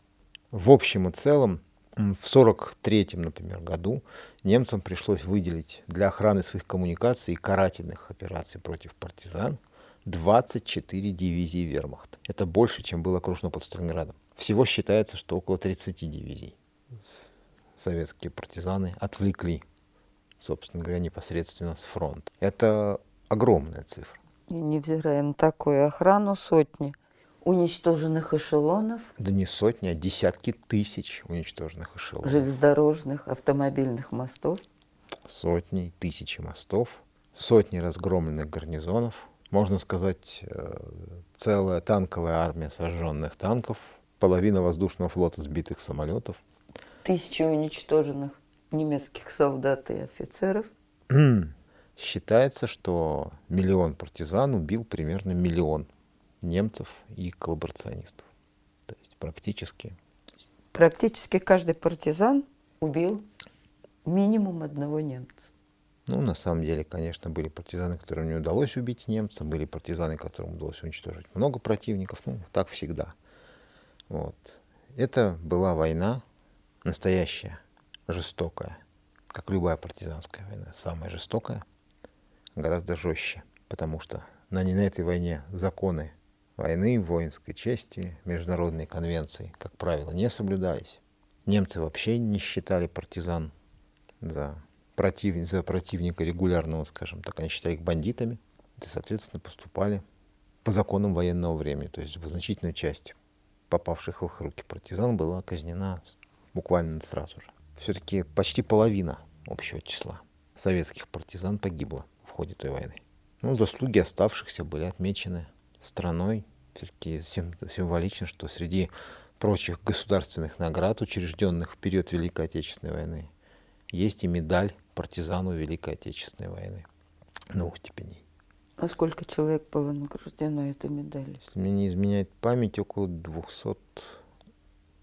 [SPEAKER 3] В общем и целом в 1943, например, году немцам пришлось выделить для охраны своих коммуникаций и карательных операций против партизан 24 дивизии вермахта. Это больше, чем было окружено под Сталинградом. Всего считается, что около 30 дивизий советские партизаны отвлекли, собственно говоря, непосредственно с фронта. Это огромная цифра.
[SPEAKER 2] И невзирая на такую охрану, сотни уничтоженных эшелонов.
[SPEAKER 3] Да не сотни, а десятки тысяч уничтоженных эшелонов.
[SPEAKER 2] Железнодорожных, автомобильных мостов.
[SPEAKER 3] Сотни, тысячи мостов, сотни разгромленных гарнизонов. Можно сказать, э, целая танковая армия сожженных танков, половина воздушного флота сбитых самолетов.
[SPEAKER 2] Тысячи уничтоженных немецких солдат и офицеров.
[SPEAKER 3] Считается, что миллион партизан убил примерно миллион немцев и коллаборационистов. То есть практически.
[SPEAKER 2] Практически каждый партизан убил минимум одного немца.
[SPEAKER 3] Ну, на самом деле, конечно, были партизаны, которым не удалось убить немца, были партизаны, которым удалось уничтожить много противников, ну, так всегда. Вот. Это была война настоящая, жестокая, как любая партизанская война, самая жестокая, гораздо жестче, потому что на, на этой войне законы войны, воинской чести, международные конвенции, как правило, не соблюдались. Немцы вообще не считали партизан за, против, за противника регулярного, скажем так, они считали их бандитами, и, соответственно, поступали по законам военного времени, то есть значительная часть попавших в их руки партизан была казнена буквально сразу же. Все-таки почти половина общего числа советских партизан погибла в ходе той войны. Ну, заслуги оставшихся были отмечены страной. Все-таки символично, что среди прочих государственных наград, учрежденных в период Великой Отечественной войны, есть и медаль партизану Великой Отечественной войны новых степеней.
[SPEAKER 2] А сколько человек было награждено этой медалью?
[SPEAKER 3] Если мне не изменяет память, около 200,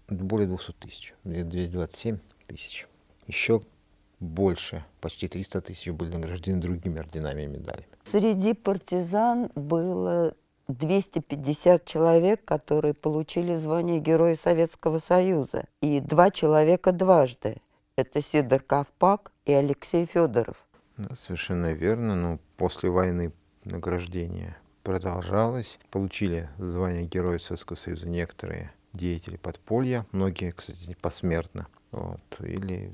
[SPEAKER 3] более 200 тысяч, 227 тысяч. Еще больше, почти 300 тысяч были награждены другими орденами и медалями.
[SPEAKER 2] Среди партизан было 250 человек, которые получили звание Героя Советского Союза, и два человека дважды. Это Сидор Ковпак и Алексей Федоров.
[SPEAKER 3] Да, совершенно верно. Но после войны награждение продолжалось. Получили звание Героя Советского Союза некоторые деятели подполья, многие, кстати, посмертно. Вот, или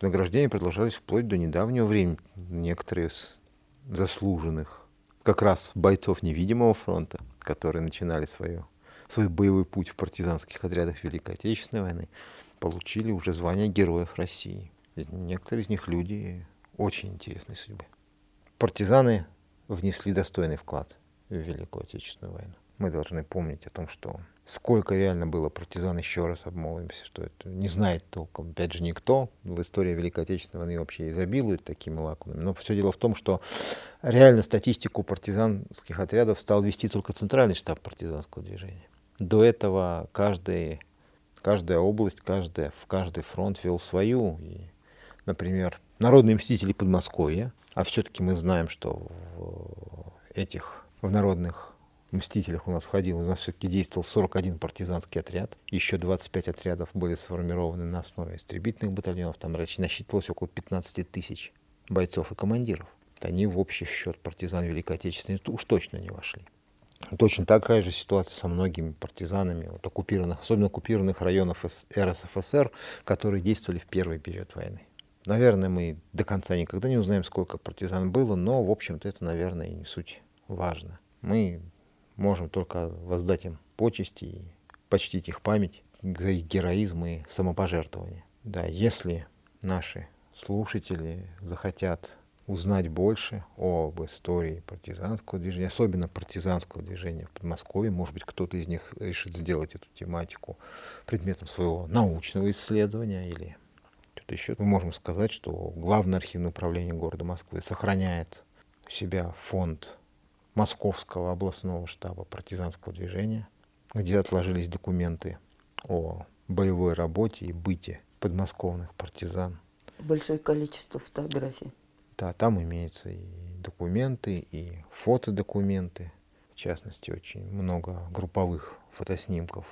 [SPEAKER 3] награждения продолжались вплоть до недавнего времени. Некоторые из заслуженных, как раз бойцов невидимого фронта, которые начинали свою, свой боевой путь в партизанских отрядах Великой Отечественной войны, получили уже звание Героев России. некоторые из них люди очень интересной судьбы. Партизаны внесли достойный вклад в Великую Отечественную войну. Мы должны помнить о том, что сколько реально было партизан, еще раз обмолвимся, что это не знает толком, опять же, никто. В истории Великой Отечественной войны вообще изобилует такими лакунами. Но все дело в том, что реально статистику партизанских отрядов стал вести только Центральный штаб партизанского движения. До этого каждый, каждая область, каждая, в каждый фронт вел свою. И, например, народные мстители Подмосковья, а все-таки мы знаем, что в этих в народных Мстителях у нас входил, у нас все-таки действовал 41 партизанский отряд, еще 25 отрядов были сформированы на основе истребительных батальонов, там насчитывалось около 15 тысяч бойцов и командиров. Они в общий счет партизан Великой Отечественной уж точно не вошли. Точно такая же ситуация со многими партизанами вот, оккупированных, особенно оккупированных районов РСФСР, которые действовали в первый период войны. Наверное, мы до конца никогда не узнаем, сколько партизан было, но, в общем-то, это, наверное, и не суть важно. Мы можем только воздать им почести и почтить их память за их героизм и самопожертвование. Да, если наши слушатели захотят узнать больше об истории партизанского движения, особенно партизанского движения в Подмосковье. Может быть, кто-то из них решит сделать эту тематику предметом своего научного исследования или что-то еще. Мы можем сказать, что Главное архивное управление города Москвы сохраняет у себя фонд Московского областного штаба партизанского движения, где отложились документы о боевой работе и быте подмосковных партизан.
[SPEAKER 2] Большое количество фотографий.
[SPEAKER 3] Да, там имеются и документы, и фотодокументы. В частности, очень много групповых фотоснимков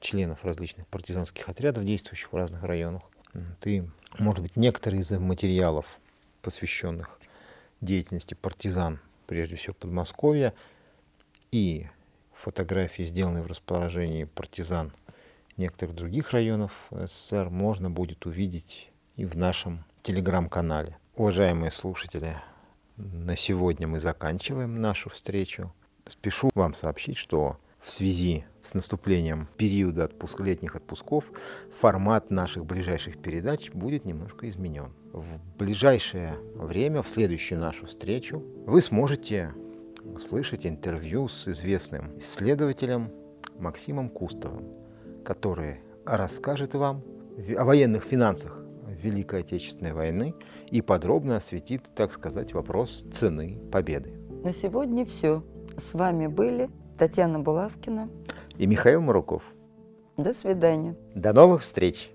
[SPEAKER 3] членов различных партизанских отрядов, действующих в разных районах. И, может быть, некоторые из материалов, посвященных деятельности партизан прежде всего Подмосковья, и фотографии, сделанные в расположении партизан некоторых других районов СССР, можно будет увидеть и в нашем телеграм-канале. Уважаемые слушатели, на сегодня мы заканчиваем нашу встречу. Спешу вам сообщить, что в связи с наступлением периода отпуск, летних отпусков формат наших ближайших передач будет немножко изменен. В ближайшее время, в следующую нашу встречу, вы сможете слышать интервью с известным исследователем Максимом Кустовым, который расскажет вам о военных финансах Великой Отечественной войны и подробно осветит, так сказать, вопрос цены победы.
[SPEAKER 2] На сегодня все. С вами были Татьяна Булавкина
[SPEAKER 3] и Михаил Маруков.
[SPEAKER 2] До свидания.
[SPEAKER 3] До новых встреч!